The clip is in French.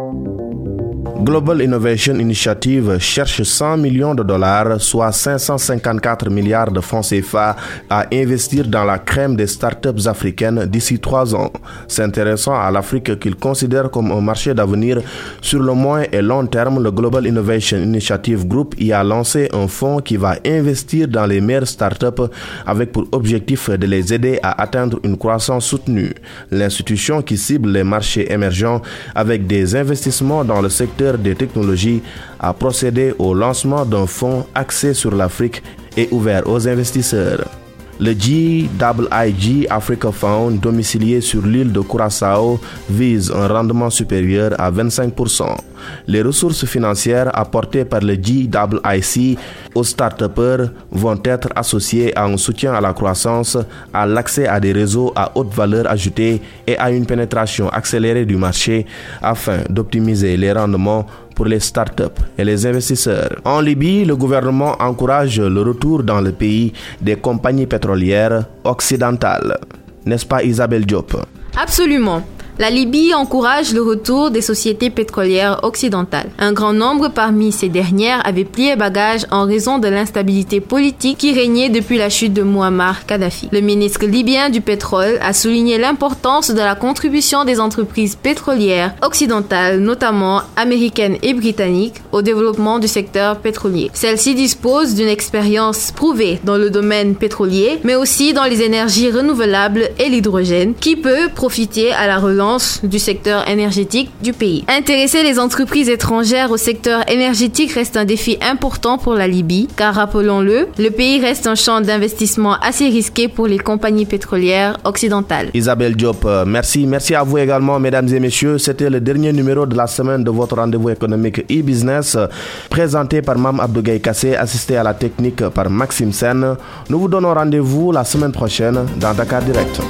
Thank you. Global Innovation Initiative cherche 100 millions de dollars, soit 554 milliards de francs CFA, à investir dans la crème des startups africaines d'ici trois ans. S'intéressant à l'Afrique qu'il considère comme un marché d'avenir sur le moyen et long terme, le Global Innovation Initiative Group y a lancé un fonds qui va investir dans les meilleures startups avec pour objectif de les aider à atteindre une croissance soutenue. L'institution qui cible les marchés émergents avec des investissements dans le secteur des technologies a procédé au lancement d'un fonds axé sur l'Afrique et ouvert aux investisseurs. Le GIIG Africa Fund, domicilié sur l'île de Curaçao, vise un rendement supérieur à 25%. Les ressources financières apportées par le GIIC aux start vont être associées à un soutien à la croissance, à l'accès à des réseaux à haute valeur ajoutée et à une pénétration accélérée du marché afin d'optimiser les rendements pour les startups et les investisseurs. En Libye, le gouvernement encourage le retour dans le pays des compagnies pétrolières occidentales. N'est-ce pas Isabelle Diop? Absolument. La Libye encourage le retour des sociétés pétrolières occidentales. Un grand nombre parmi ces dernières avaient plié bagage en raison de l'instabilité politique qui régnait depuis la chute de Muammar Kadhafi. Le ministre libyen du pétrole a souligné l'importance de la contribution des entreprises pétrolières occidentales, notamment américaines et britanniques, au développement du secteur pétrolier. Celles-ci disposent d'une expérience prouvée dans le domaine pétrolier, mais aussi dans les énergies renouvelables et l'hydrogène, qui peut profiter à la relance du secteur énergétique du pays. Intéresser les entreprises étrangères au secteur énergétique reste un défi important pour la Libye, car rappelons-le, le pays reste un champ d'investissement assez risqué pour les compagnies pétrolières occidentales. Isabelle Diop, euh, merci. Merci à vous également, mesdames et messieurs. C'était le dernier numéro de la semaine de votre rendez-vous économique e-business, présenté par Mme Abdougaï Kassé, assisté à la technique par Maxime Sen. Nous vous donnons rendez-vous la semaine prochaine dans Dakar Direct.